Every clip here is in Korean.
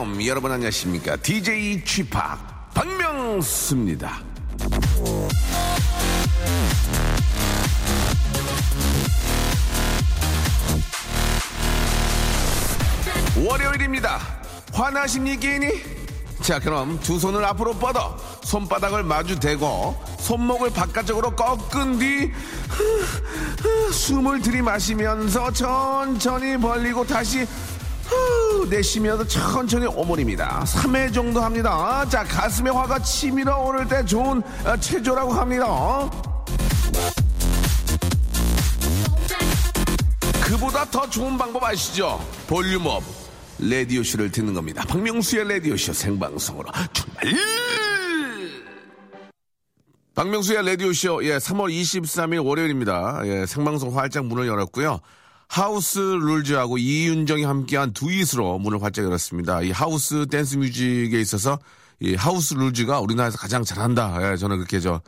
welcome. 여러분 안녕하십니까? DJ Chip 박명수입니다. 월요일입니다. 화나신 얘기니? 자, 그럼 두 손을 앞으로 뻗어 손바닥을 마주 대고 손목을 바깥쪽으로 꺾은 뒤 숨을 들이마시면서 천천히 벌리고 다시 후, 내쉬면서 천천히 오므립니다. 3회 정도 합니다. 자, 가슴에 화가 치밀어 오를 때 좋은 어, 체조라고 합니다. 그보다 더 좋은 방법 아시죠? 볼륨업 레디오쇼를 듣는 겁니다. 박명수의 레디오쇼 생방송으로 출발! 박명수의 레디오쇼, 예, 3월 23일 월요일입니다. 예, 생방송 활짝 문을 열었고요. 하우스 룰즈하고 이윤정이 함께한 두잇으로 문을 활짝 열었습니다. 이 하우스 댄스 뮤직에 있어서 이 하우스 룰즈가 우리나라에서 가장 잘한다. 예, 저는 그렇게 저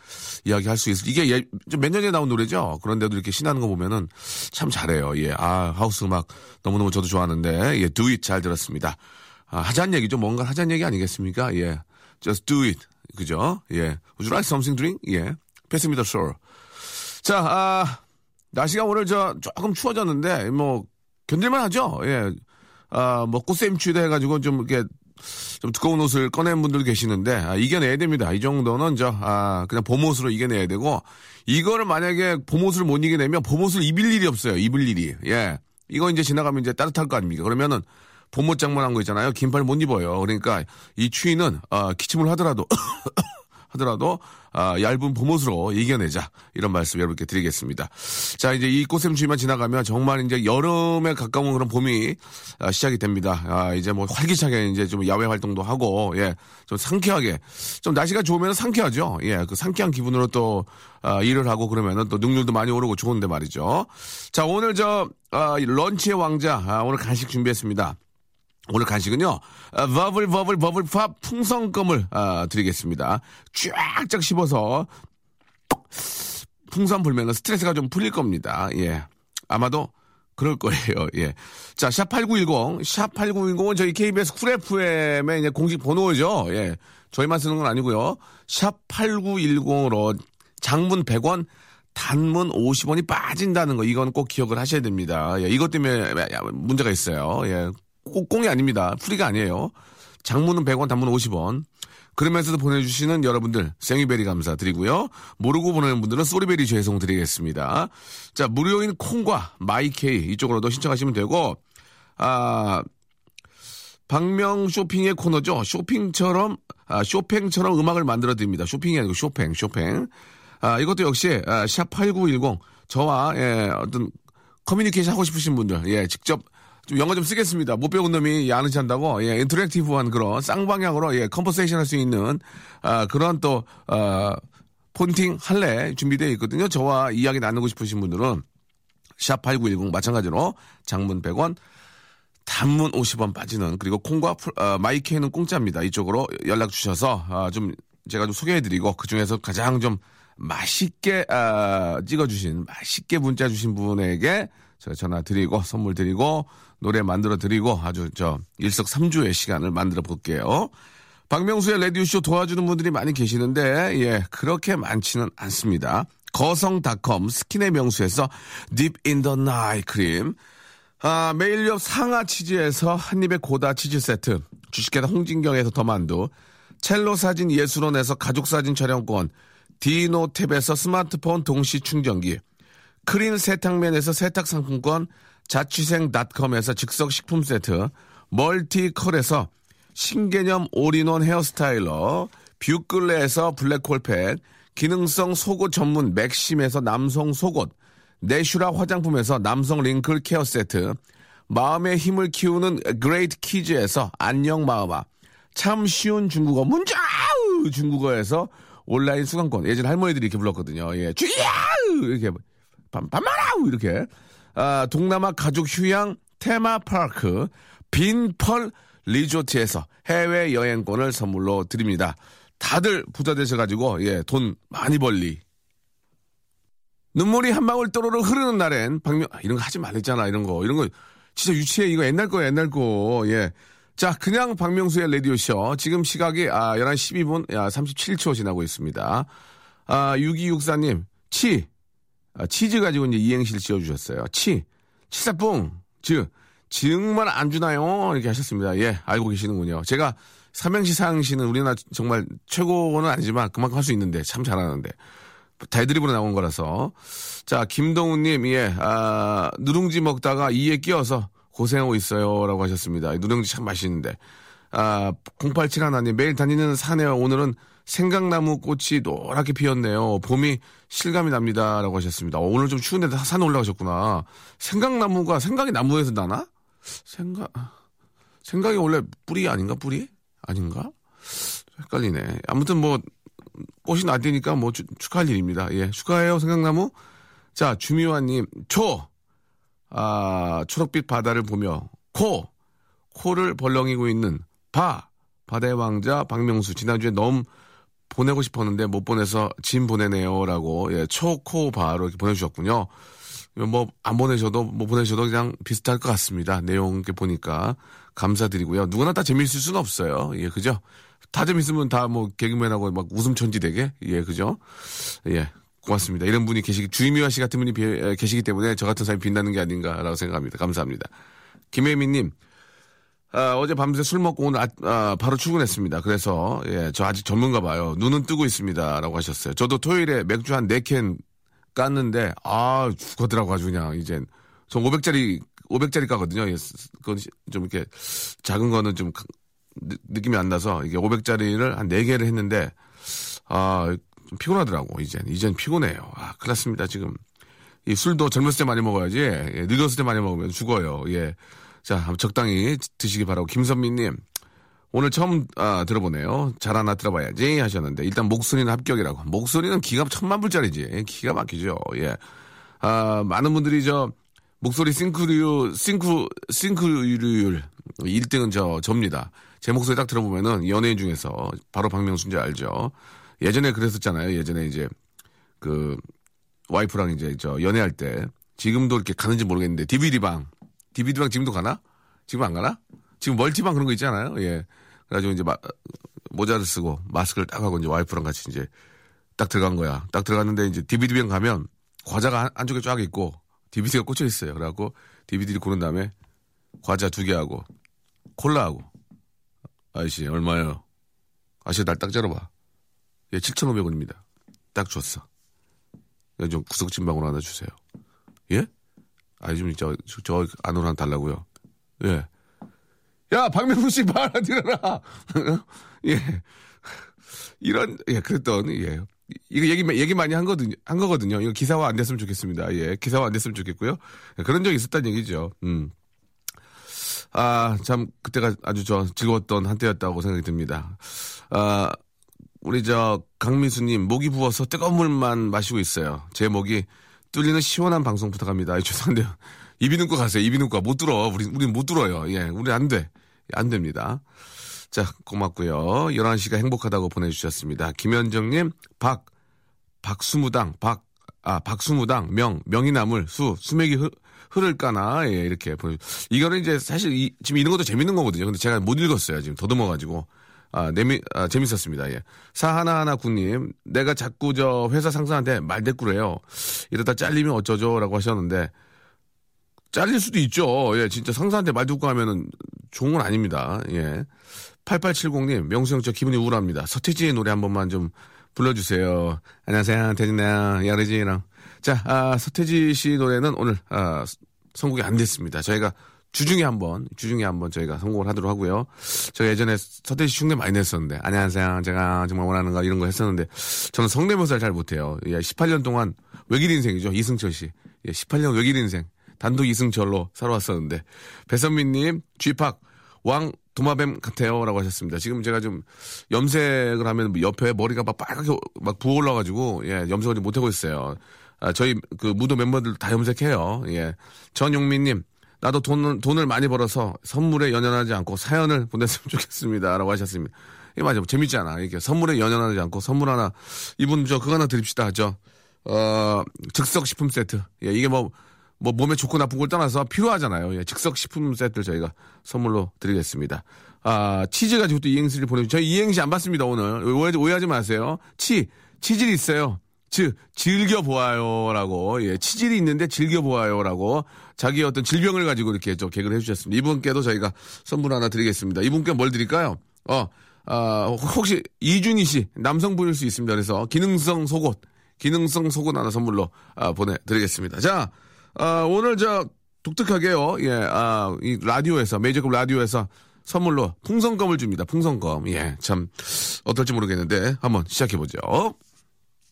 이야기할 수 있을. 이게 예, 몇년 전에 나온 노래죠. 그런데도 이렇게 신나는 거 보면은 참 잘해요. 예, 아 하우스 음악 너무 너무 저도 좋아하는데 예, do it 잘 들었습니다. 아, 하자는 얘기죠. 뭔가 하자는 얘기 아니겠습니까? 예, just do it. 그죠? 예, would you like something drink? 예, 패스미더 쇼. 자, 아 날씨가 오늘 저 조금 추워졌는데 뭐 견딜만 하죠. 예. 아, 뭐 꽃샘추위도 해가지고 좀 이렇게 좀 두꺼운 옷을 꺼낸 분들 계시는데 아, 이겨내야 됩니다. 이 정도는 저 아, 그냥 봄옷으로 이겨내야 되고 이거를 만약에 봄옷을 못 이겨내면 봄옷을 입을 일이 없어요. 입을 일이. 예. 이거 이제 지나가면 이제 따뜻할 거 아닙니까? 그러면은 봄옷 장만한 거 있잖아요. 긴팔 못 입어요. 그러니까 이 추위는 아, 기침을 하더라도 하더라도 아, 얇은 봄옷으로 이겨내자 이런 말씀 여러분께 드리겠습니다. 자 이제 이 꽃샘 추위만 지나가면 정말 이제 여름에 가까운 그런 봄이 아, 시작이 됩니다. 아, 이제 뭐 활기차게 이제 좀 야외 활동도 하고 예좀 상쾌하게 좀 날씨가 좋으면 상쾌하죠. 예그 상쾌한 기분으로 또 아, 일을 하고 그러면은 또 능률도 많이 오르고 좋은데 말이죠. 자 오늘 저 아, 런치의 왕자 아, 오늘 간식 준비했습니다. 오늘 간식은요, 아, bubble, bubble, bubble pop 풍선껌을 아, 드리겠습니다. 쫙쫙 씹어서 풍선 불면 스트레스가 좀 풀릴 겁니다. 예. 아마도 그럴 거예요. 예. 자, 샵8910, 샵8910은 저희 KBS Cool FM의 이제 공식 번호죠. 예. 저희만 쓰는 건 아니고요. 샵8910으로 장문 100원, 단문 50원이 빠진다는 거, 이건 꼭 기억을 하셔야 됩니다. 예. 이것 때문에 문제가 있어요. 예. 꽁이 아닙니다. 풀이가 아니에요. 장문은 100원, 단문은 50원. 그러면서도 보내주시는 여러분들 생이베리 감사드리고요. 모르고 보내는 분들은 소리베리 죄송 드리겠습니다. 자 무료인 콩과 마이케이 이쪽으로도 신청하시면 되고 아 박명 쇼핑의 코너죠. 쇼핑처럼 아, 쇼팽처럼 음악을 만들어 드립니다. 쇼핑이 아니고 쇼팽, 쇼팽. 아 이것도 역시 아, 샵8910 저와 예, 어떤 커뮤니케이션 하고 싶으신 분들 예 직접 좀 영어 좀 쓰겠습니다. 못 배운 놈이 아는 체 한다고, 예, interactive한 그런 쌍방향으로, 예, conversation 할 수 있는, 아, 그런 또, 아, 폰팅 할래 준비되어 있거든요. 저와 이야기 나누고 싶으신 분들은, 샵8910 마찬가지로 장문 100원, 단문 50원 빠지는, 그리고 콩과 풀, 아, my K는 공짜입니다. 이쪽으로 연락 주셔서, 아, 좀, 제가 좀 소개해드리고, 그 중에서 가장 좀 맛있게, 아, 찍어주신, 맛있게 문자 주신 분에게 제가 전화 드리고, 선물 드리고, 노래 만들어 드리고 아주 저 일석삼조의 시간을 만들어 볼게요. 박명수의 레디오쇼 도와주는 분들이 많이 계시는데 예 그렇게 많지는 않습니다. 거성닷컴 스킨의 명수에서 Deep in the Night 크림 아, 매일유업 상하 치즈에서 한입의 고다 치즈 세트. 주식회사 홍진경에서 더만두. 첼로 사진 예술원에서 가족 사진 촬영권. 디노탭에서 스마트폰 동시 충전기. 크린 세탁면에서 세탁 상품권 자취생닷컴에서 즉석 식품 세트, 멀티컬에서 신개념 all-in-one hair styler, 뷰클레에서 블랙홀팩, 기능성 속옷 전문 맥심에서 남성 속옷, 내슈라 화장품에서 남성 wrinkle care 세트, 마음의 힘을 키우는 그레이트 키즈에서 안녕 마음아, 참 쉬운 중국어 문자 중국어에서 온라인 수강권. 예전 할머니들이 이렇게 불렀거든요. 예, 주야우! 이렇게 반말아우! 이렇게 아, 동남아 가족 휴양 테마파크, 빈펄 리조트에서 해외 여행권을 선물로 드립니다. 다들 부자 되셔가지고 예, 돈 많이 벌리. 눈물이 한 방울 또로로 흐르는 날엔 박명 아, 이런 거 하지 말랬잖아 이런 거 이런 거 진짜 유치해 이거 옛날 거 옛날 거 예. 자 그냥 박명수의 라디오 쇼 지금 시각이 아 11시 12분 야 37초 지나고 있습니다. 아 6264님 치 아, 치즈 가지고 이제 이행시를 지어주셨어요. 치 치사뿡 즉 정말 안 주나요? 이렇게 하셨습니다. 예 알고 계시는군요. 제가 삼행시 사행시는 우리나라 정말 최고는 아니지만 그만큼 할 수 있는데 참 잘하는데 대드립으로 나온 거라서. 자, 김동우님, 예, 아, 누룽지 먹다가 이에 끼어서 고생하고 있어요. 라고 하셨습니다. 누룽지 참 맛있는데. 아, 087 하나님, 매일 다니는 산에요. 오늘은 생강나무 꽃이 노랗게 피었네요. 봄이 실감이 납니다. 라고 하셨습니다. 어, 오늘 좀 추운데 산 올라가셨구나. 생강나무가 생강이 나무에서 나나? 생강, 생강이 원래 뿌리 아닌가? 뿌리? 아닌가? 헷갈리네. 아무튼 뭐, 꽃이 나대니까 뭐 주, 축하할 일입니다. 예, 축하해요 생각나무. 자 주미화님 초. 아 초록빛 바다를 보며 코 코를 벌렁이고 있는 바 바다의 왕자 박명수 지난주에 너무 보내고 싶었는데 못 보내서 짐 보내네요라고 예 초코바로 이렇게 보내주셨군요. 뭐 안 보내셔도 뭐 보내셔도 그냥 비슷할 것 같습니다. 내용 이렇게 보니까 감사드리고요. 누구나 다 재미있을 수는 없어요. 예 그죠? 다 재밌으면 다 뭐 개그맨하고 막 웃음 천지 되게 예 그죠 예 고맙습니다 이런 분이 계시기 주임미화 씨 같은 분이 비, 계시기 때문에 저 같은 사람이 빛나는 게 아닌가라고 생각합니다 감사합니다 김혜민님 아, 어제 밤새 술 먹고 오늘 아, 아, 바로 출근했습니다. 그래서 예, 저 아직 전문가 봐요. 눈은 뜨고 있습니다라고 하셨어요. 저도 토요일에 맥주 한 네 캔 깠는데 아 죽어더라고 아주 그냥 이젠 전 500짜리 500짜리 까거든요. 예, 그건 좀 이렇게 작은 거는 좀 느낌이 안 나서 이게 500짜리를 한 4개를 했는데 아, 좀 피곤하더라고, 이젠. 이젠 피곤해요. 아, 큰일 났습니다, 지금. 이 술도 젊었을 때 많이 먹어야지. 예, 늙었을 때 많이 먹으면 죽어요. 예. 자, 적당히 드시기 바라고. 김선미님, 오늘 처음 아, 들어보네요. 잘 하나 들어봐야지 하셨는데 일단 목소리는 합격이라고. 목소리는 기가 천만 불짜리지. 기가 막히죠. 예. 아, 많은 분들이 저 목소리 싱크류 싱크 싱크율 1등은 저 접니다. 제 목소리 딱 들어보면은 연예인 중에서 바로 박명수인지 알죠. 예전에 그랬었잖아요. 예전에 이제 그 와이프랑 이제 저 연애할 때 지금도 이렇게 가는지 모르겠는데 DVD방 DVD방 지금도 가나? 지금 안 가나? 지금 멀티방 그런 거 있잖아요. 예. 그래가지고 이제 마, 모자를 쓰고 마스크를 딱 하고 이제 와이프랑 같이 이제 딱 들어간 거야. 딱 들어갔는데 이제 DVD방 가면 과자가 한, 쪽에 쫙 있고 DVD가 꽂혀 있어요. 그래갖고 DVD를 고른 다음에 과자 두 개 하고 콜라하고 아저씨, 얼마요? 아저씨, 날딱 잘라봐. 예, 7,500원입니다. 딱 줬어. 좀 구석진방으로 하나 주세요. 예? 아니, 좀, 저, 저, 안으로 하나 달라고요. 예. 야, 박명수 씨, 말 들어라! 예. 이런, 예, 그랬던, 예. 이거 얘기, 얘기 많이 한 거든요, 한 거거든요. 이거 기사화 안 됐으면 좋겠습니다. 예. 기사화 안 됐으면 좋겠고요. 예, 그런 적이 있었다는 얘기죠. 음. 아, 참, 그때가 아주 저 즐거웠던 한때였다고 생각이 듭니다. 아, 우리 저 강민수님, 목이 부어서 뜨거운 물만 마시고 있어요. 제 목이 뚫리는 시원한 방송 부탁합니다. 아, 죄송한데요. 이비인후과 가세요. 이비인후과. 못 들어. 우리, 우린 못 들어요. 예, 우리 안 돼. 안 됩니다. 자, 고맙고요. 11시가 행복하다고 보내주셨습니다. 김현정님, 박, 박수무당, 박, 아, 박수무당, 명, 명이나물, 수, 수맥이 흐, 흐를까나, 예, 이렇게 보내 이거는 이제 사실 이, 지금 이런 것도 재밌는 거거든요. 근데 제가 못 읽었어요. 지금 더듬어가지고. 아, 내미, 아, 재밌었습니다. 예. 사하나하나 군님, 내가 자꾸 저 회사 상사한테 말대꾸래요. 이러다 잘리면 어쩌죠? 라고 하셨는데, 잘릴 수도 있죠. 예, 진짜 상사한테 말 듣고 하면은 좋은 건 아닙니다. 예. 8870님, 명수 형, 저 기분이 우울합니다. 서태지의 노래 한 번만 좀 불러주세요. 안녕하세요. 태진아, 야르지랑. 자, 아, 서태지 씨 노래는 오늘 아, 선곡이 안 됐습니다. 저희가 주중에 한번 주중에 한번 저희가 선곡을 하도록 하고요. 저희 예전에 서태지 씨 흉내 많이 냈었는데 안녕하세요. 제가 정말 원하는 거 이런 거 했었는데 저는 성대모사를 잘 못해요. 예, 18년 동안 외길 인생이죠. 이승철 씨. 예, 18년 외길 인생 단독 이승철로 살아왔었는데 배선미님 쥐팍 왕 도마뱀 같아요라고 하셨습니다. 지금 제가 좀 염색을 하면 옆에 머리가 막 빨갛게 막 부어올라가지고 예 염색을 못 하고 있어요. 아, 저희 그 무도 멤버들 다 염색해요. 예. 전용민님, 나도 돈을, 돈을 많이 벌어서 선물에 연연하지 않고 사연을 보냈으면 좋겠습니다. 라고 하셨습니다. 이 맞아. 재밌잖아. 이게 선물에 연연하지 않고 선물 하나, 이분 저 그거 하나 드립시다. 저, 어, 즉석 식품 세트. 예, 이게 뭐, 뭐 몸에 좋고 나쁜 걸 떠나서 필요하잖아요. 예, 즉석 식품 세트 저희가 선물로 드리겠습니다. 아, 치즈 가지고 또 이행시를 보내주 저희 이행시 안 받습니다, 오늘. 오해, 오해하지 마세요. 치, 치질이 있어요. 즉, 즐겨보아요라고, 예, 치질이 있는데 즐겨보아요라고, 자기 어떤 질병을 가지고 이렇게 저 개그를 해주셨습니다. 이분께도 저희가 선물 하나 드리겠습니다. 이분께 뭘 드릴까요? 어, 아, 혹시 이준희 씨, 남성분일 수 있습니다. 그래서 기능성 속옷, 기능성 속옷 하나 선물로 아, 보내드리겠습니다. 자, 아, 오늘 저 독특하게요, 예, 아, 이 라디오에서, 메이저급 라디오에서 선물로 풍선껌을 줍니다. 풍선껌. 예, 참, 어떨지 모르겠는데, 한번 시작해 보죠.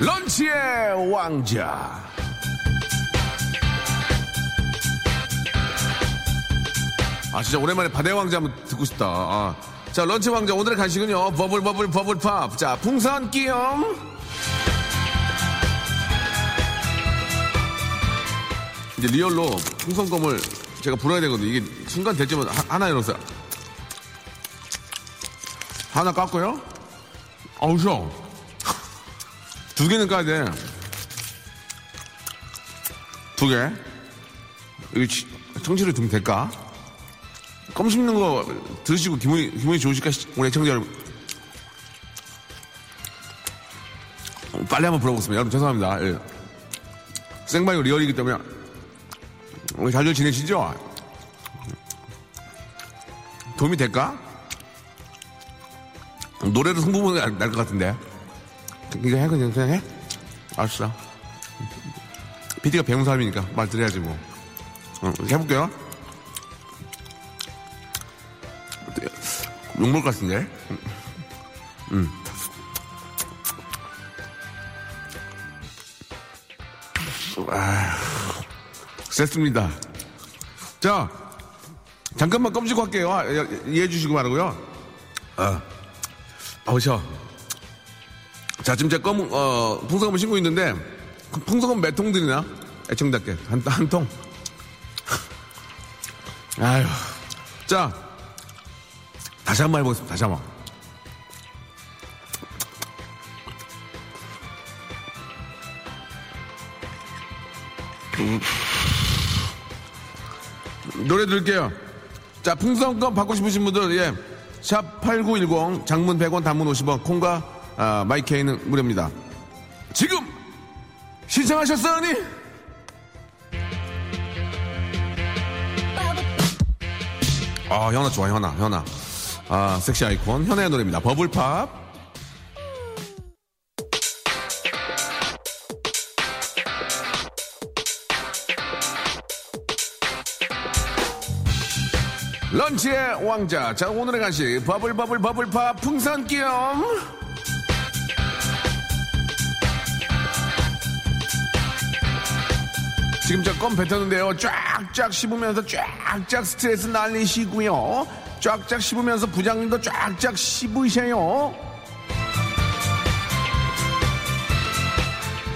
lunch의 왕자. 아, 진짜 오랜만에 바다의 왕자 한번 듣고 싶다. 아. 자, lunch 왕자. 오늘의 간식은요. bubble, bubble, bubble pop. 자, 풍선껌. 이제 real로 풍선껌을 제가 불어야 되거든요. 이게 순간 하- 하나 열었어요. 하나 깎고요. 아우, 셔. 두 개는 까야 돼. 두 개. 여기 치- 청취율 좀 될까? 껌 씹는 거 들으시고 기분이, 기분이 좋으실까? 시- 우리 청자 여러분. 어, 빨리 한번 불어보겠습니다. 여러분 죄송합니다. 예. 생방이 리얼이기 때문에 우리 잘들 지내시죠? 도움이 될까? 노래로 성부모는 날것 같은데. 이거 해 그냥 그냥 해? 알았어. PD가 배운 사람이니까 말 드려야지 뭐. 어, 해볼게요. 욕먹을 것 같은데. 음. 음. 아, 셌습니다. 자, 잠깐만 껌쥐고 할게요. 아, 이해해 주시고 말고요. 아, 아우셔. 자, 지금 제가 검은, 어, 풍선껌을 신고 있는데, 그 풍선껌 몇통 드리나? 애청답게. 한, 한 통. 아휴. 자, 다시 한 번 해보겠습니다. 다시 한 번. 음. 노래 들을게요. 자, 풍선껌 받고 싶으신 분들, 예. 샵 8910, 장문 100원, 단문 50원, 콩과 아, 마이케이는 무료입니다. 지금 신청하셨어니? 아, 현아 좋아, 현아, 현아. 아, 섹시 아이콘, 현아의 노래입니다. 버블팝. 런치의 왕자. 자, 오늘의 간식. 버블버블 버블팝 풍선 끼엄. 지금 저 껌 뱉었는데요. 쫙쫙 씹으면서 쫙쫙 스트레스 날리시고요. 쫙쫙 씹으면서 부장님도 쫙쫙 씹으세요.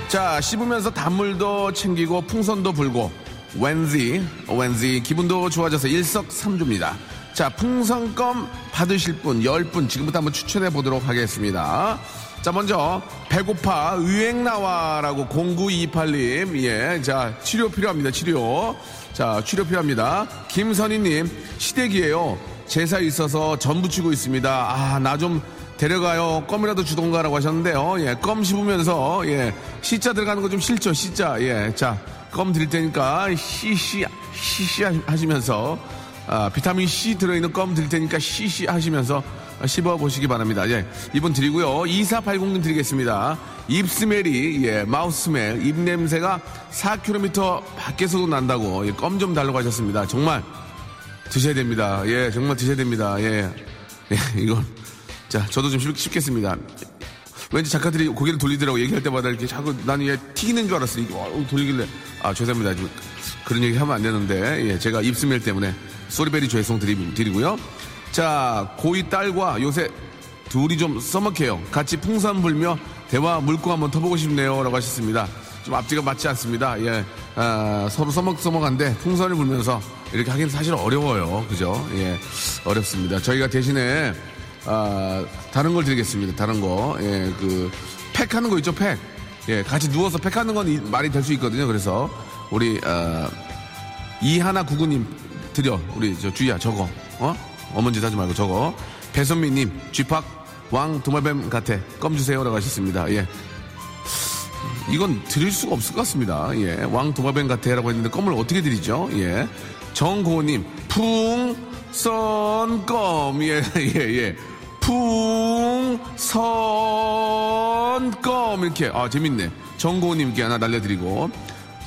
자, 씹으면서 단물도 챙기고 풍선도 불고 왠지 왠지 기분도 좋아져서 일석삼조입니다. 자, 풍선껌 받으실 분 10분 지금부터 한번 추천해 보도록 하겠습니다. 자, 먼저 배고파 유행 나와라고 0928님 예, 자 치료 필요합니다. 치료. 자, 치료 필요합니다. 김선희님 시댁이에요. 제사 있어서 전 부치고 있습니다. 아, 나 좀 데려가요. 껌이라도 주던가라고 하셨는데요. 예, 껌 씹으면서 예, 시자 들어가는 거 좀 싫죠. 시자. 예, 자, 껌 드릴 테니까 시시 시시 하시면서 아, 비타민 C 들어있는 껌 드릴 테니까 시시 하시면서 씹어 보시기 바랍니다. 예, 이분 드리고요. 2480님 드리겠습니다. 입스멜이, 예, 마우스멜, 입냄새가 4km 밖에서도 난다고, 예, 껌 좀 달라고 하셨습니다. 정말 드셔야 됩니다. 예, 정말 드셔야 됩니다. 예, 예, 이건. 자, 저도 좀 쉽, 쉽겠습니다. 왠지 작가들이 고개를 돌리더라고 얘기할 때마다 이렇게 자꾸 나는 얘 튀기는 줄 알았어. 이거 어, 돌리길래. 아, 죄송합니다. 좀 그런 얘기 하면 안 되는데, 예, 제가 입스멜 때문에 소리베리 죄송 드리, 드리고요. 자, 고이 딸과 요새 둘이 좀 써먹해요. 같이 풍선 불며 대화 물고 한번 터보고 싶네요. 라고 하셨습니다. 좀 앞뒤가 맞지 않습니다. 예, 아, 서로 써먹써먹한데 풍선을 불면서 이렇게 하기는 사실 어려워요. 그죠? 예, 어렵습니다. 저희가 대신에 아, 다른 걸 드리겠습니다. 다른 거. 예, 그, 팩 하는 거 있죠, 팩. 예, 같이 누워서 팩 하는 건 이- 말이 될 수 있거든요. 그래서, 우리, 아, 이하나 구구님 드려. 우리, 저, 주희야, 저거. 어? 어머니 짓 하지 말고 저거. 배선미님, 쥐팍, 왕, 도마뱀 같아. 껌 주세요. 라고 하셨습니다. 예. 이건 드릴 수가 없을 것 같습니다. 예. 왕 도마뱀 같아라고 했는데 껌을 어떻게 드리죠? 예. 정고님, 풍 선 껌. 예, 예, 예. 풍 선 껌. 이렇게. 아, 재밌네. 정고님께 하나 날려드리고.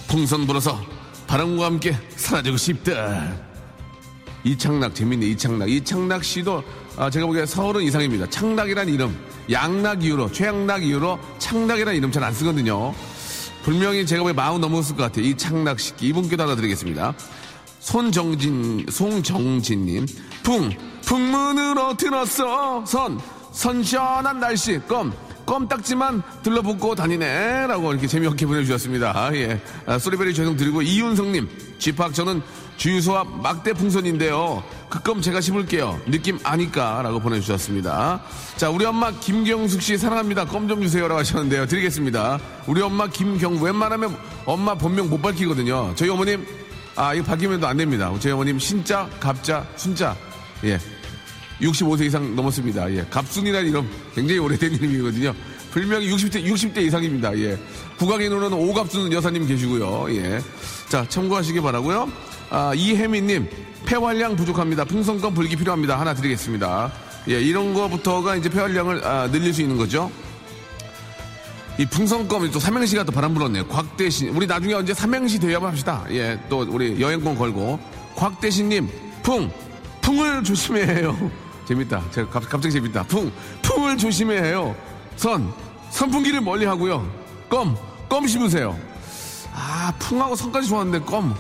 풍선 불어서 바람과 함께 사라지고 싶다. 이창락 재밌네 이창락. 이창락 씨도 아, 제가 보기에 서른 이상입니다. 창락이란 이름 양락 이후로 최양락 이후로 창락이란 이름 잘 안 쓰거든요. 분명히 제가 보기에 마흔 넘었을 것 같아요. 이창락 씨 이분께도 하나 드리겠습니다. 손정진 송정진님. 풍 풍문으로 들었어. 선 선시원한 날씨. 껌 껌딱지만 들러붙고 다니네. 라고 이렇게 재미없게 보내주셨습니다. 아, 예. 아, 소리베리 죄송 드리고 이윤성님. 집합 저는 주유소와 막대 풍선인데요 그껌 제가 씹을게요 느낌 아니까 라고 보내주셨습니다 자 우리 엄마 김경숙 씨 사랑합니다 껌 좀 주세요 라고 하셨는데요 드리겠습니다 우리 엄마 김경 웬만하면 엄마 본명 못 밝히거든요 저희 어머님 아 이거 밝히면 안 됩니다 저희 어머님 신자 갑자 순자 예 65세 이상 넘었습니다. 예. 갑순이라는 이름 굉장히 오래된 이름이거든요. 불명이 60대, 60대 이상입니다. 예. 국악인으로는 오갑순 여사님 계시고요. 예. 자, 참고하시기 바라고요 아, 이혜민님, 폐활량 부족합니다. 풍선껌 불기 필요합니다. 하나 드리겠습니다. 예, 이런 거부터가 이제 폐활량을 아, 늘릴 수 있는 거죠. 이 풍선껌이 또 삼행시가 또 바람 불었네요. 곽 대신. 우리 나중에 언제 삼행시 대회 한번 합시다. 예, 또 우리 여행권 걸고. 곽 대신님, 풍, 풍을 조심해야 해요. 재밌다. 제가 갑, 갑자기 재밌다. 풍, 풍을 조심해야 해요. 선, 선풍기를 멀리 하고요. 껌, 껌 씹으세요. 아, 풍하고 선까지 좋았는데 껌.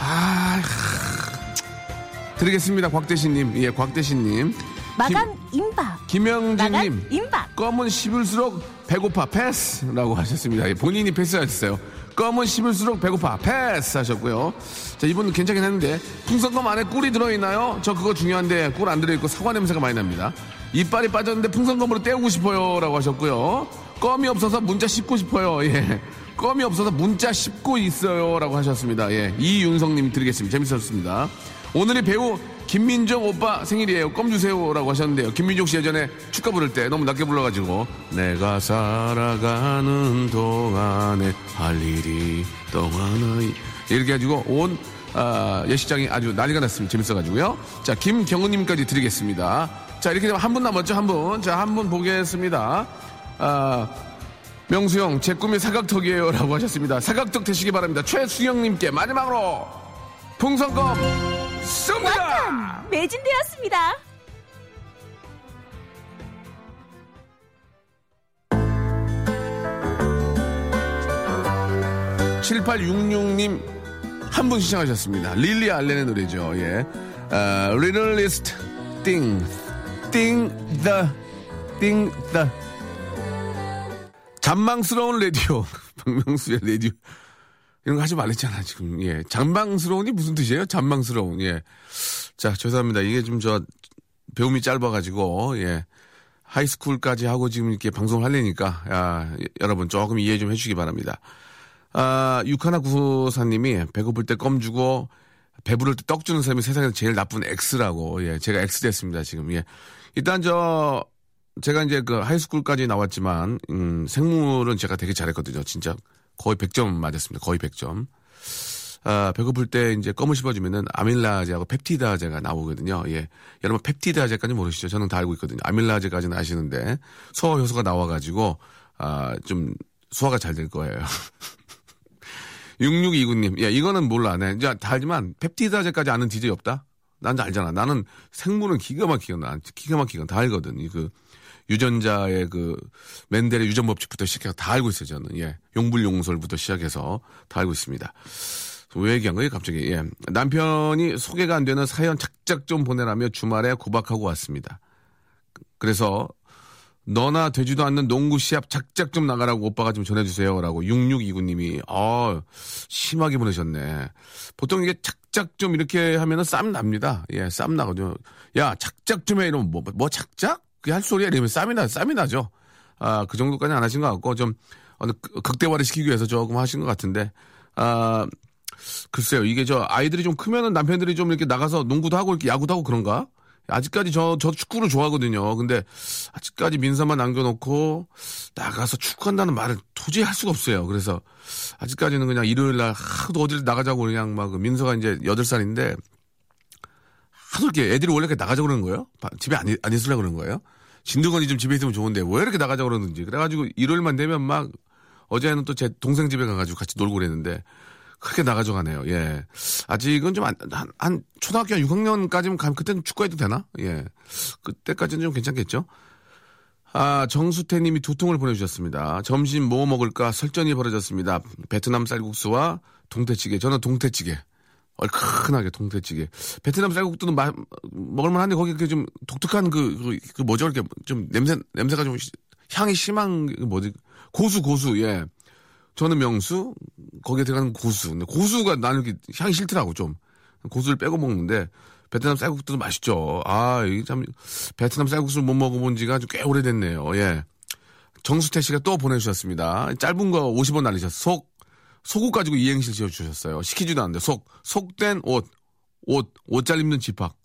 아, 하, 드리겠습니다. 곽대신님. 예, 곽대신님. 마감 임박. 김영진님. 임박. 껌은 씹을수록 배고파 패스라고 하셨습니다. 예, 본인이 패스하셨어요. 껌은 씹을수록 배고파 패스 하셨고요. 자 이분은 괜찮긴 했는데 풍선껌 안에 꿀이 들어있나요? 저 그거 중요한데 꿀 안 들어있고 사과 냄새가 많이 납니다. 이빨이 빠졌는데 풍선껌으로 때우고 싶어요라고 하셨고요. 껌이 없어서 문자 씹고 싶어요. 예. 껌이 없어서 문자 씹고 있어요 라고 하셨습니다. 예. 이윤성님 드리겠습니다. 재밌었습니다. 오늘이 배우 김민정 오빠 생일이에요. 껌 주세요 라고 하셨는데요. 김민정 씨 예전에 축가 부를 때 너무 낮게 불러가지고 내가 살아가는 동안에 할 일이 또 하나 이렇게 해가지고 온 아, 예시장이 아주 난리가 났습니다. 재밌어가지고요. 자 김경은님까지 드리겠습니다. 자 이렇게 되면 한 분 남았죠 한 분. 자 한 분 보겠습니다. 아, 명수 형 제 꿈이 사각턱이에요 라고 하셨습니다. 사각턱 되시기 바랍니다. 최수영님께 마지막으로 풍선껌 쏩니다. 매진되었습니다. 7866님 한 분 시청하셨습니다. 릴리 알렌의 노래죠. 예. 아, 리널리스트 띵. 띵, 더, 띵, 더. 잔망스러운 라디오. 박명수의 라디오. 이런 거 하지 말랬잖아, 지금. 예. 잔망스러운이 무슨 뜻이에요? 잔망스러운. 예. 자, 죄송합니다. 이게 좀 저, 배움이 짧아가지고, 예. 하이스쿨까지 하고 지금 이렇게 방송을 하려니까, 야, 여러분 조금 이해 좀 해주시기 바랍니다. 아, 육하나 구사님이 배고플 때 껌 주고 배부를 때 떡 주는 사람이 세상에서 제일 나쁜 X라고. 예, 제가 X 됐습니다, 지금. 예. 일단 저, 제가 이제 그 하이스쿨까지 나왔지만, 음, 생물은 제가 되게 잘했거든요. 진짜 거의 100점 맞았습니다. 거의 100점. 아, 배고플 때 이제 껌을 씹어주면은 아밀라제하고 펩티다제가 나오거든요. 예. 여러분 펩티다제까지 모르시죠? 저는 다 알고 있거든요. 아밀라제까지는 아시는데 소화 효소가 나와가지고 아, 좀 소화가 잘 될 거예요. 6629님, 야, 이거는 몰라. 네. 이제 다 알지만, 펩티드제까지 아는 DJ 없다? 난 알잖아. 나는 생물은 기가 막히게, 나 기가 막히게 다 알거든. 이 그, 유전자의 그, 맨델의 유전 법칙부터 시작해서 다 알고 있어요, 저는. 예. 용불용설부터 시작해서 다 알고 있습니다. 왜 얘기한 거예요, 갑자기? 예. 남편이 소개가 안 되는 사연 착착 좀 보내라며 주말에 구박하고 왔습니다. 그래서 너나 되지도 않는 농구 시합 작작 좀 나가라고 오빠가 좀 전해주세요. 라고 6629님이, 어, 심하게 보내셨네. 보통 이게 작작 좀 이렇게 하면은 쌈 납니다. 예, 쌈 나거든요. 야, 작작 좀 해. 이러면 뭐, 뭐 작작? 그게 할 소리야. 이러면 쌈이 나, 쌈이 나죠. 아, 그 정도까지 안 하신 것 같고, 좀, 어느 극대화를 시키기 위해서 조금 하신 것 같은데, 아, 글쎄요. 이게 저 아이들이 좀 크면은 남편들이 좀 이렇게 나가서 농구도 하고 이렇게 야구도 하고 그런가? 아직까지 저, 저 축구를 좋아하거든요. 근데 아직까지 민서만 남겨놓고 나가서 축구한다는 말을 도저히 할 수가 없어요. 그래서 아직까지는 그냥 일요일 날 하도 어디를 나가자고 그냥 막그 민서가 이제 8살인데 하도 이렇게 애들이 원래 이렇게 나가자고 그러는 거예요? 집에 안, 안 있으려고 그러는 거예요? 진두건이 좀 집에 있으면 좋은데 왜 이렇게 나가자고 그러는지. 그래가지고 일요일만 되면 막 어제는 또 제 동생 집에 가가지고 같이 놀고 그랬는데 크게 나가져 가네요. 예. 아직은 좀 한, 한, 한 초등학교 6학년까지는 가면 그때는 축구해도 되나? 예. 그때까지는 좀 괜찮겠죠? 아, 정수태 님이 두 통을 보내주셨습니다. 점심 뭐 먹을까 설전이 벌어졌습니다. 베트남 쌀국수와 동태찌개. 저는 동태찌개. 얼큰하게 동태찌개. 베트남 쌀국수도 마, 먹을만 한데 거기 그 좀 독특한 그, 그, 그 뭐죠? 이렇게 좀 냄새, 냄새가 좀 향이 심한, 그 뭐지? 고수, 고수, 예. 저는 명수, 거기에 들어가는 고수. 근데 고수가 나는 이렇게 향이 싫더라고, 좀. 고수를 빼고 먹는데, 베트남 쌀국수도 맛있죠. 아, 이게 참, 베트남 쌀국수를 못 먹어본 지가 꽤 오래됐네요. 예. 정수태 씨가 또 보내주셨습니다. 짧은 거 50원 날리셨어. 속, 속옷 가지고 이행실 지어주셨어요. 시키지도 않는데, 속, 속된 옷, 옷, 옷 잘 입는 집합.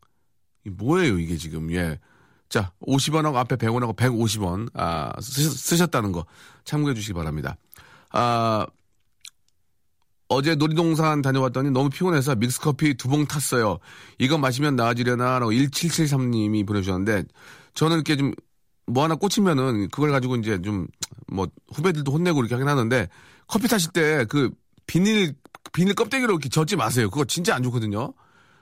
이 뭐예요, 이게 지금, 예. 자, 50원하고 앞에 100원하고 150원, 아, 쓰, 셨다는 거 참고해 주시기 바랍니다. 아, 어제 놀이동산 다녀왔더니 너무 피곤해서 믹스커피 두 봉 탔어요. 이거 마시면 나아지려나? 라고 1773님이 보내주셨는데, 저는 이렇게 좀, 뭐 하나 꽂히면은, 그걸 가지고 이제 좀, 뭐, 후배들도 혼내고 이렇게 하긴 하는데, 커피 타실 때 그 비닐, 비닐 껍데기로 이렇게 젓지 마세요. 그거 진짜 안 좋거든요.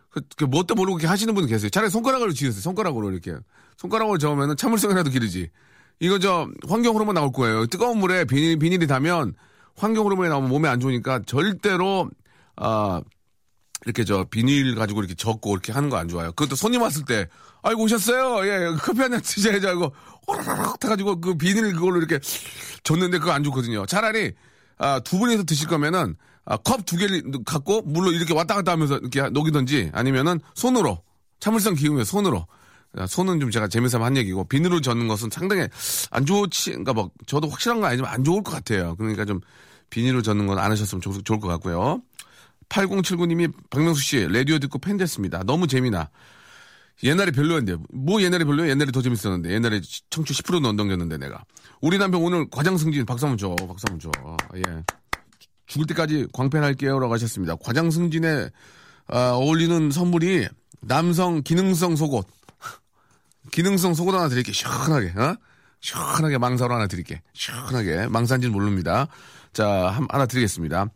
그, 그 모르고 이렇게 하시는 분 계세요. 차라리 손가락으로 지으세요. 손가락으로 이렇게. 손가락으로 저으면은 참을성이라도 기르지. 이거 저 환경 호르몬 나올 거예요. 뜨거운 물에 비닐, 비닐이 닿으면 환경 호르몬이 나오면 몸에 안 좋으니까 절대로 아 이렇게 저 비닐 가지고 이렇게 젓고 이렇게 하는 거 안 좋아요. 그것도 손님 왔을 때 아이고 오셨어요. 예 커피 한 잔 드셔야지 하고 호라락 타가지고 그 비닐 그걸로 이렇게 줬는데 그거 안 좋거든요. 차라리 아, 두 분이서 드실 거면은 아, 컵 두 개를 갖고 물로 이렇게 왔다 갔다 하면서 이렇게 녹이든지 아니면은 손으로 참을성 기우면 손으로 손은 좀 제가 재미삼아 한 얘기고 비늘로 젓는 것은 상당히 안 좋지 그러니까 뭐 저도 확실한 건 아니지만 안 좋을 것 같아요. 그러니까 좀 비닐로 젓는 건 안 하셨으면 좋, 좋을 것 같고요. 8079님이 박명수 씨 라디오 듣고 팬 됐습니다. 너무 재미나. 옛날에 별로였는데 뭐 옛날에 별로요? 옛날에 더 재밌었는데 옛날에 청취 10% 넘겼는데 내가 우리 남편 오늘 과장 승진 박수 한번 줘 박수 한번 줘. 예. 죽을 때까지 광팬할게요라고 하셨습니다. 과장 승진에 아, 어울리는 선물이 남성 기능성 속옷 기능성 속옷 하나 드릴게. 시원하게, 어? 시원하게 망사로 하나 드릴게. 시원하게. 망사인지는 모릅니다. 자, 한, 하나 드리겠습니다.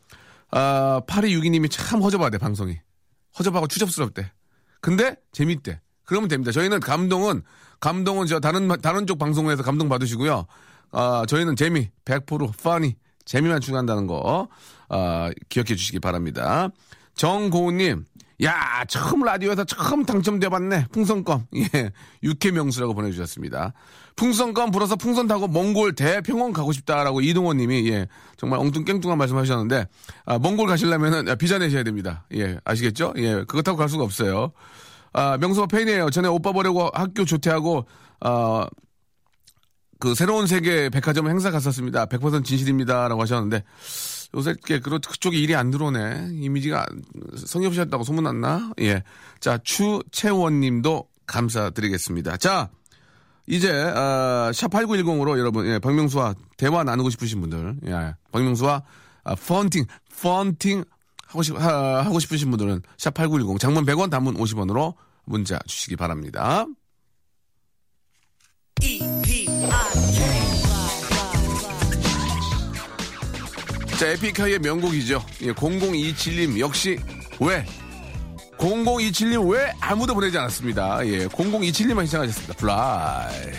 아, 8262님이 참 허접하대, 방송이. 허접하고 추접스럽대. 근데 재밌대. 그러면 됩니다. 저희는 감동은, 감동은 저 다른, 다른 쪽 방송에서 감동 받으시고요. 아, 저희는 재미, 100% funny, 재미만 추구한다는 거, 아, 기억해 주시기 바랍니다. 정고은님, 야, 처음 라디오에서 처음 당첨돼봤네. 풍선껌. 예. 육회명수라고 보내주셨습니다. 풍선껌 불어서 풍선 타고 몽골 대평원 가고 싶다라고 이동원 님이, 예. 정말 엉뚱깽뚱한 말씀 하셨는데, 아, 몽골 가시려면은 비자 내셔야 됩니다. 예. 아시겠죠? 예. 그거 타고 갈 수가 없어요. 아, 명수가 팬이에요. 전에 오빠 보려고 학교 조퇴하고, 아, 그 새로운 세계 백화점 행사 갔었습니다. 100% 진실입니다. 라고 하셨는데, 요새 게 그쪽에 일이 안 들어오네. 이미지가 없으셨다고 소문났나? 예. 자, 추채원 님도 감사드리겠습니다. 자, 이제, 어, 샵 8910으로 여러분, 예, 박명수와 대화 나누고 싶으신 분들, 예, 박명수와 아, 펀팅, 펀팅 하고 싶, 하, 하고 싶으신 분들은 샵 8910 장문 100원 단문 50원으로 문자 주시기 바랍니다. 자, 에픽하이의 명곡이죠. 예, 0027님 역시 왜? 0027님 왜 아무도 보내지 않았습니다. 예, 0027님만 시청하셨습니다. 플라이.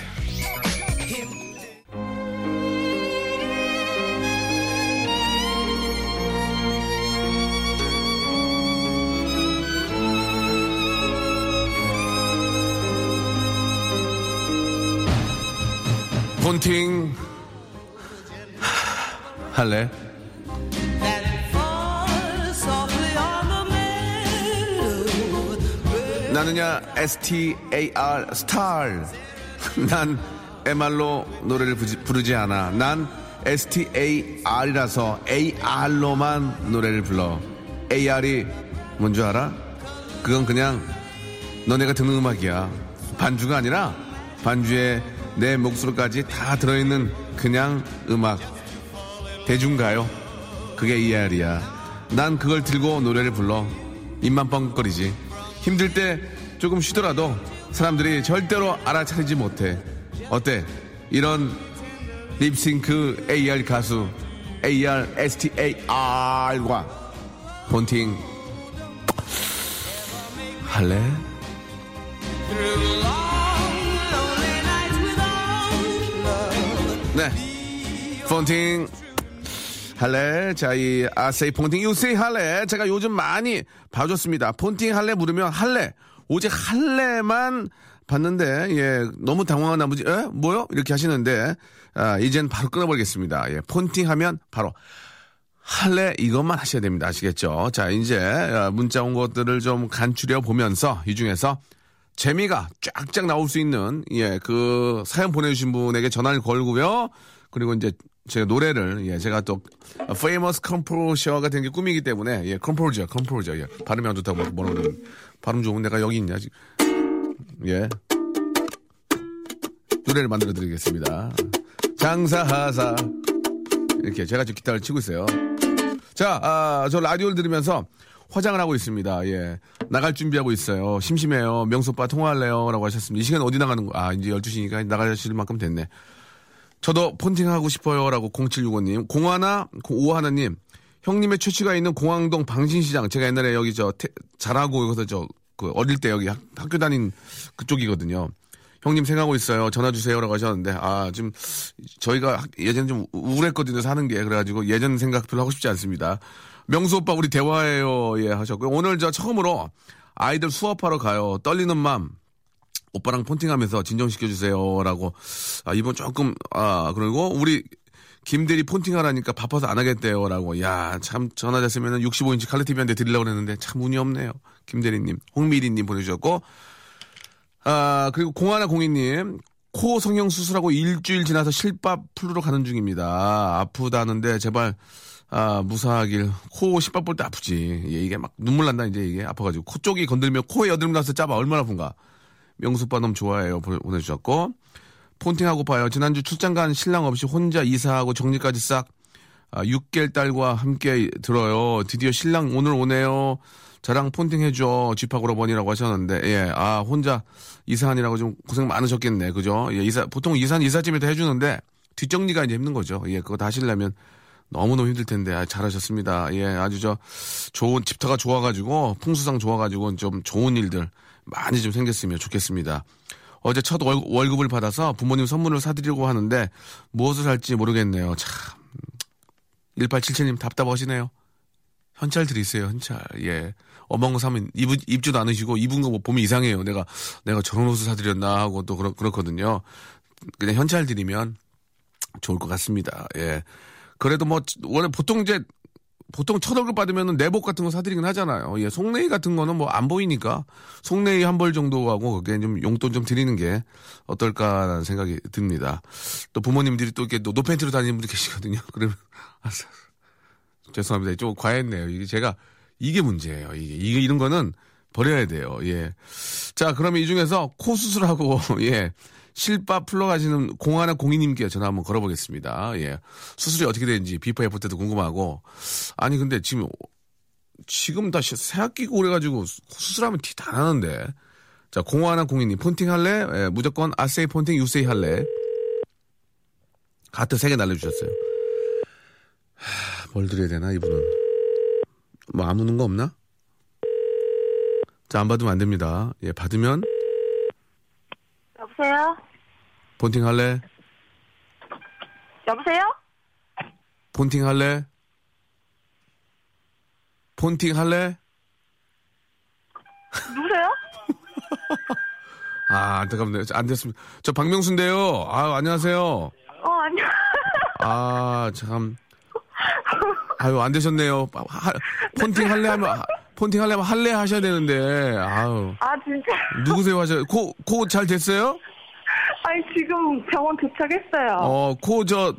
폰팅 할래? 나느냐 STAR 스타일 난 MR로 노래를 부르지 않아. 난 STAR이라서 AR로만 노래를 불러. AR이 뭔 줄 알아? 그건 그냥 너네가 듣는 음악이야. 반주가 아니라 반주에 내 목소리까지 다 들어있는 그냥 음악. 대중가요. 그게 AR이야. 난 그걸 들고 노래를 불러. 입만 뻥거리지 힘들 때 조금 쉬더라도 사람들이 절대로 알아차리지 못해. 어때? 이런 립싱크 AR 가수 AR STAR과 본팅 할래? 네. 폰팅 할래? 자, 이 아세이 폰팅 유세이 할래? 제가 요즘 많이 봐줬습니다. 폰팅 할래 물으면 할래. 오직 할래만 봤는데, 예, 너무 당황한 나머지, 에? 뭐요? 이렇게 하시는데, 아, 이젠 바로 끊어버리겠습니다. 예, 폰팅 하면 바로 할래 이것만 하셔야 됩니다. 아시겠죠? 자, 이제 아, 문자 온 것들을 좀 간추려 보면서 이 중에서 재미가 쫙쫙 나올 수 있는 예, 그 사연 보내주신 분에게 전화를 걸고요. 그리고 이제 제가 노래를 예, 제가 또 famous composer가 된 게 꿈이기 때문에 예, composer, composer 예, 발음이 안 좋다고 뭐라 그러는 발음 좋은 내가 여기 있냐 지금 예 노래를 만들어 드리겠습니다. 장사하사 이렇게 제가 지금 기타를 치고 있어요. 자, 아, 저 라디오를 들으면서 화장을 하고 있습니다. 예. 나갈 준비하고 있어요. 심심해요. 명수 오빠 통화할래요? 라고 하셨습니다. 이 시간 어디 나가는 거? 아, 이제 12시니까 나가실 만큼 됐네. 저도 폰팅하고 싶어요. 라고 0765님. 공하나, 오하나님. 형님의 최치가 있는 공항동 방신시장. 제가 옛날에 여기 저, 태, 잘하고 여기서 저, 그 어릴 때 여기 학, 학교 다닌 그쪽이거든요. 형님 생각하고 있어요. 전화 주세요라고 하셨는데 아 지금 저희가 예전에 좀 우울했거든요 사는 게 그래가지고 예전 생각 별로 하고 싶지 않습니다. 명수 오빠 우리 대화해요 예 하셨고요. 오늘 저 처음으로 아이들 수업하러 가요. 떨리는 맘 오빠랑 폰팅하면서 진정시켜 주세요라고 아 이번 조금 아 그리고 우리 김대리 폰팅하라니까 바빠서 안 하겠대요라고 야 참 전화 됐으면 65인치 칼레 TV한테 드리려고 그랬는데 참 운이 없네요. 김대리님 홍미리님 보내주셨고 아, 그리고 공하나 공인님, 코 성형 수술하고 일주일 지나서 실밥 풀러 가는 중입니다. 아프다는데 제발, 아, 무사하길. 코 실밥 볼 때 아프지. 예, 이게 막 눈물 난다, 이제 이게 아파가지고. 코 쪽이 건들면 코에 여드름 나서 짜봐. 얼마나 아픈가. 명수빠 너무 좋아해요. 보내주셨고. 폰팅하고 봐요. 지난주 출장 간 신랑 없이 혼자 이사하고 정리까지 싹, 아, 6개월 딸과 함께 들어요. 드디어 신랑 오늘 오네요. 저랑 폰팅 해줘. 집하고 러번이라고 하셨는데, 예, 아, 혼자 이사하느라고 좀 고생 많으셨겠네. 그죠? 예, 이사, 보통 이사는 이사집에 다 해주는데, 뒷정리가 이제 힘든 거죠. 예, 그거 다 하시려면 너무너무 힘들 텐데, 아, 잘하셨습니다. 예, 아주 저, 좋은, 집터가 좋아가지고, 풍수상 좋아가지고, 좀 좋은 일들 많이 좀 생겼으면 좋겠습니다. 어제 첫 월, 월급을 받아서 부모님 선물을 사드리려고 하는데, 무엇을 살지 모르겠네요. 참. 1877님 답답하시네요. 현찰 드리세요, 현찰. 예. 어마어마 거 사면 입, 입지도 않으시고 입은 거뭐 보면 이상해요. 내가, 내가 저런 옷을 사드렸나 하고 또 그렇, 그렇거든요. 그냥 현찰 드리면 좋을 것 같습니다. 예. 그래도 뭐, 원래 보통 이제, 보통 첫 월급 받으면 내복 같은 거 사드리긴 하잖아요. 예. 속내이 같은 거는 뭐 안 보이니까 속내이 한 벌 정도 하고 그게 좀 용돈 좀 드리는 게 어떨까라는 생각이 듭니다. 또 부모님들이 또 이렇게 노팬티로 다니는 분들 계시거든요. 그러면, 죄송합니다. 좀 과했네요. 이게 제가 이게 문제예요. 이게, 이게 이런 거는 버려야 돼요. 예. 자, 그러면 이 중에서 코 수술하고 예. 실밥 풀러 가시는 공하나 공이님께 전화 한번 걸어보겠습니다. 예. 수술이 어떻게 되는지 비포 애플 때도 궁금하고. 아니, 근데 지금, 지금 다시 새 학기고 그래가지고 수술하면 티 다 나는데. 자, 공하나 공이님, 폰팅 할래? 예, 무조건 I say 폰팅, you say 할래? 하트 3개 날려주셨어요. 하, 뭘 드려야 되나, 이분은. 뭐, 아무는 거 없나? 자, 안 받으면 안 됩니다. 예, 받으면, 여보세요? 본팅 할래? 여보세요? 본팅 할래? 폰팅 할래? 누구세요? 아, 안타깝네요. 안 됐습니다. 저 박명수인데요. 아, 안녕하세요. 어, 아니요. 아, 참. 아유, 안 되셨네요. 하, 폰팅 할래 하면, 하- 폰팅 할래 하면 할래 하셔야 되는데, 아유. 아, 진짜. 누구세요 하셔 코, 코 잘 됐어요? 아니, 지금 병원 도착했어요. 어, 코 저,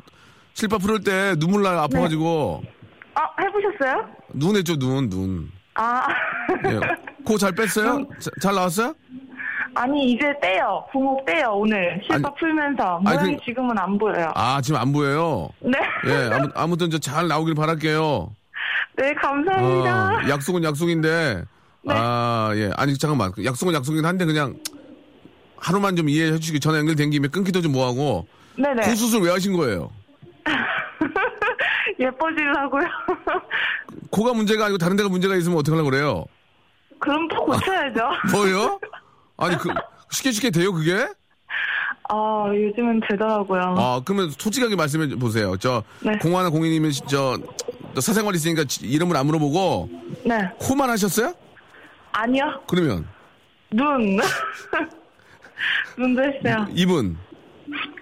실밥 풀을 때 눈물 나요. 아파가지고. 아, 해보셨어요? 눈 했죠, 눈, 눈. 아. 예. 코 잘 뺐어요? 자- 잘 나왔어요? 아니, 이제 떼요. 부목 떼요, 오늘. 실밥 아니, 풀면서. 아니, 모양이 그- 지금은 안 보여요. 아, 지금 안 보여요. 네. 예, 아무, 아무튼 저 잘 나오길 바랄게요. 네, 감사합니다. 어, 약속은 약속인데, 네. 아, 예. 아니, 잠깐만. 약속은 약속이긴 한데, 그냥, 하루만 좀 이해해 주시기 전에 연결된 김에 끊기도 좀 뭐하고, 네네. 코 수술 왜 하신 거예요? 예뻐지려고요. 코가 문제가 아니고 다른 데가 문제가 있으면 어떡하려고 그래요? 그럼 또 고쳐야죠. 뭐요? 아니, 그, 쉽게 쉽게 돼요, 그게? 아, 요즘은 되더라고요. 아, 그러면 솔직하게 말씀해 보세요. 저, 네. 공하나 공인이면, 저, 또 사생활 있으니까 지- 이름을 안 물어보고, 네. 코만 하셨어요? 아니요. 그러면, 눈. 눈도 했어요. 입은?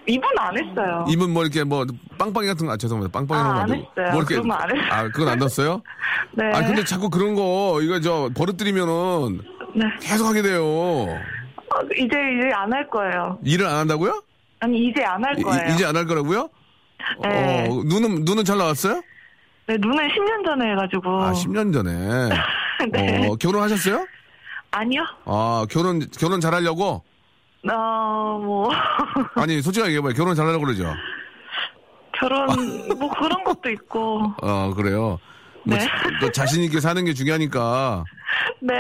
입은 안 했어요. 입은 뭐 이렇게 뭐, 빵빵이 같은 거, 아, 죄송합니다. 빵빵이 아, 안. 했어요. 뭐 이렇게, 그건 안 했어요. 아, 그건 안 넣었어요? 네. 아, 근데 자꾸 그런 거, 이거 저, 버릇들이면은, 네. 계속 하게 돼요. 어, 이제 이제 안 할 거예요. 일을 안 한다고요? 아니 이제 안 할 거예요. 이, 제 안 할 거라고요? 네. 어, 눈은, 눈은 잘 나왔어요? 네, 눈은 10년 전에 해가지고. 아, 10년 전에. 네. 어, 결혼하셨어요? 아니요. 아, 결혼, 결혼 잘하려고? 어, 뭐 아니, 솔직하게 얘기해봐요. 결혼 잘하려고 그러죠? 결혼 뭐 그런 것도 있고. 어, 그래요. 뭐, 네. 자- 또 자신 있게 사는 게 중요하니까. 네.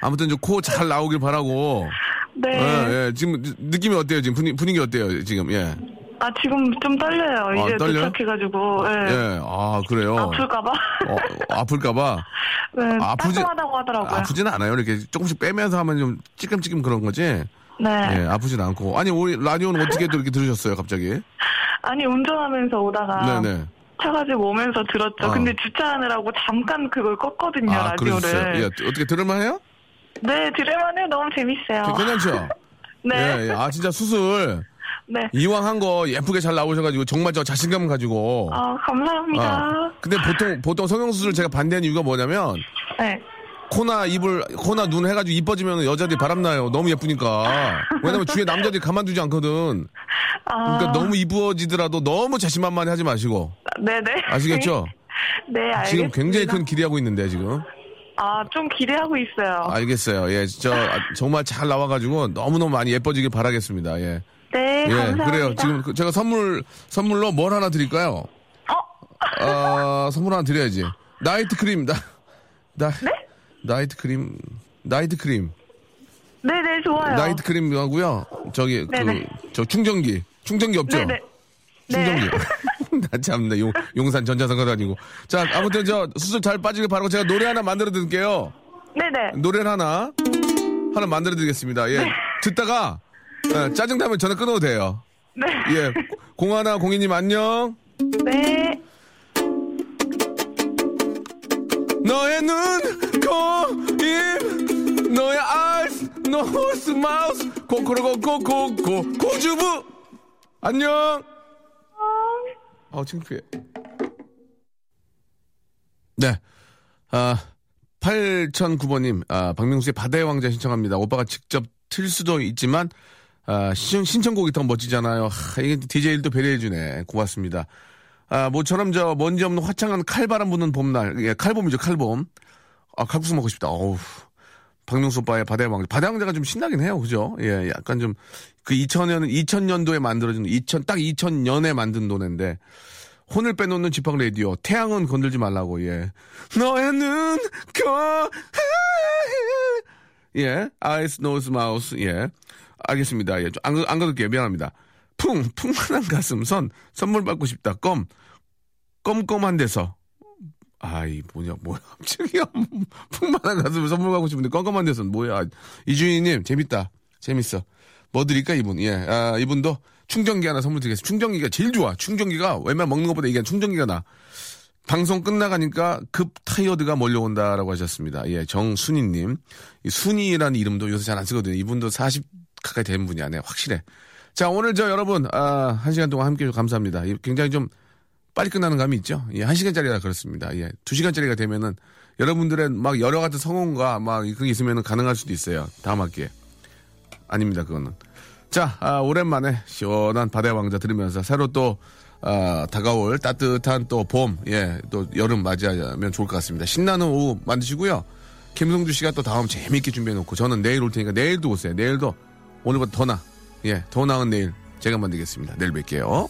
아무튼 좀코잘 나오길 바라고. 네. 예, 예. 지금 느- 느낌이 어때요? 지금 분위, 분위기 어때요? 지금, 예. 아 지금 좀 떨려요. 아, 이제 떨려요? 도착해가지고. 예. 예. 아, 그래요. 아플까봐. 어, 아플까봐. 네. 아프지- 따끔하다고 하더라고요. 아프지는 않아요. 이렇게 조금씩 빼면서 하면 좀 찌끔찌끔 그런 거지. 네. 예, 아프진 않고. 아니, 우리 라디오는 어떻게 또 이렇게 들으셨어요, 갑자기? 아니 운전하면서 오다가 네네. 차 가지고 오면서 들었죠. 아. 근데 주차하느라고 잠깐 그걸 껐거든요 아, 라디오를. 그러셨어요. 예, 어떻게 들을만해요? 네, 들을만해요. 너무 재밌어요. 괜찮죠? 네. 예, 예. 아, 진짜 수술. 네. 이왕 한 거 예쁘게 잘 나오셔가지고 정말 저 자신감 가지고. 아, 감사합니다. 아, 근데 보통, 보통 성형수술 제가 반대하는 이유가 뭐냐면, 네. 코나 입을, 코나 눈 해가지고 이뻐지면 여자들이 바람나요. 너무 예쁘니까. 왜냐면 주위에 남자들이 가만두지 않거든. 아, 그러니까 너무 이뻐지더라도 너무 자신만만해 하지 마시고. 네네. 아시겠죠? 네, 알겠습니다. 지금 굉장히 큰 기대하고 있는데, 지금. 아, 좀 기대하고 있어요. 알겠어요. 예, 저, 아, 정말 잘 나와가지고 너무너무 많이 예뻐지길 바라겠습니다. 예. 네, 예, 감사합니다. 그래요. 지금 그- 제가 선물, 선물로 뭘 하나 드릴까요? 어? 어, 선물 하나 드려야지. 나이트 크림, 나, 나, 네? 나이트 크림, 나이트 크림. 네네, 좋아요. 나이트 크림 하고요. 저기, 네네. 그, 저 충전기. 충전기 없죠? 네네. 충전기. 네. 나 참나, 용, 용산 전자상가 다니고. 자, 아무튼 저 수술 잘 빠지길 바라고 제가 노래 하나 만들어 드릴게요. 네네. 노래를 하나, 하나 만들어 드리겠습니다. 예. 듣다가, 예, 짜증나면 전화 끊어도 돼요. 네. 예. 공하나 공인님 안녕. 네. 너의 눈, 코, 입, 너의 eyes, nose, mouth, 코코로코코코코, 코주부! 안녕! 어, 창피해. 네. 아, 8009번님, 아, 박명수의 바다의 왕자 신청합니다. 오빠가 직접 틀 수도 있지만, 아, 신, 신청곡이 더 멋지잖아요. 하, 이게 DJ들도 배려해주네. 고맙습니다. 아, 모처럼 저 먼지 없는 화창한 칼바람 부는 봄날. 예, 칼봄이죠, 칼봄. 아, 칼국수 먹고 싶다. 어우. 박명수 오빠의 바다의 왕자. 바다의 왕자가 좀 신나긴 해요. 그죠? 예, 약간 좀, 그 2000년, 2000년도에 만들어진, 2000, 딱 2000년에 만든 노래인데, 혼을 빼놓는 지팡 라디오. 태양은 건들지 말라고, 예. 너의 눈, 코, 예. eyes, nose, mouth, 예. 알겠습니다. 예. 안, 안 가둘게요. 미안합니다. 풍, 풍만한 가슴, 선, 선물 받고 싶다. 껌, 껌껌한 데서. 아이 뭐냐 뭐야. 갑자기 풍만한 가슴을 선물 가고 싶은데 껌껌한 데서 뭐야. 이주인님 재밌다. 재밌어. 뭐 드릴까 이분? 예. 아, 이분도 충전기 하나 선물 드리겠습니다. 충전기가 제일 좋아. 충전기가 웬만 먹는 것보다 이게 충전기가 나. 방송 끝나가니까 급 타이어드가 몰려온다라고 하셨습니다. 예 정순희님. 이 순희라는 이름도 요새 잘 안 쓰거든요. 이분도 40 가까이 된 분이 아니에요. 확실해. 자 오늘 저 여러분 아, 한 시간 동안 함께 해주셔서 감사합니다. 이 굉장히 좀 빨리 끝나는 감이 있죠. 예, 한 시간짜리라 그렇습니다. 예, 두 시간짜리가 되면은 여러분들의 막 여러 가지 성원과 막 그게 있으면은 가능할 수도 있어요. 다음 학기에. 아닙니다, 그거는. 자, 아, 오랜만에 시원한 바다의 왕자 들으면서 새로 또, 아, 다가올 따뜻한 또 봄, 예, 또 여름 맞이하면 좋을 것 같습니다. 신나는 오후 만드시고요. 김성주 씨가 또 다음 재미있게 준비해놓고 저는 내일 올 테니까 내일도 오세요. 내일도 오늘보다 더 나, 예, 더 나은 내일 제가 만들겠습니다. 내일 뵐게요.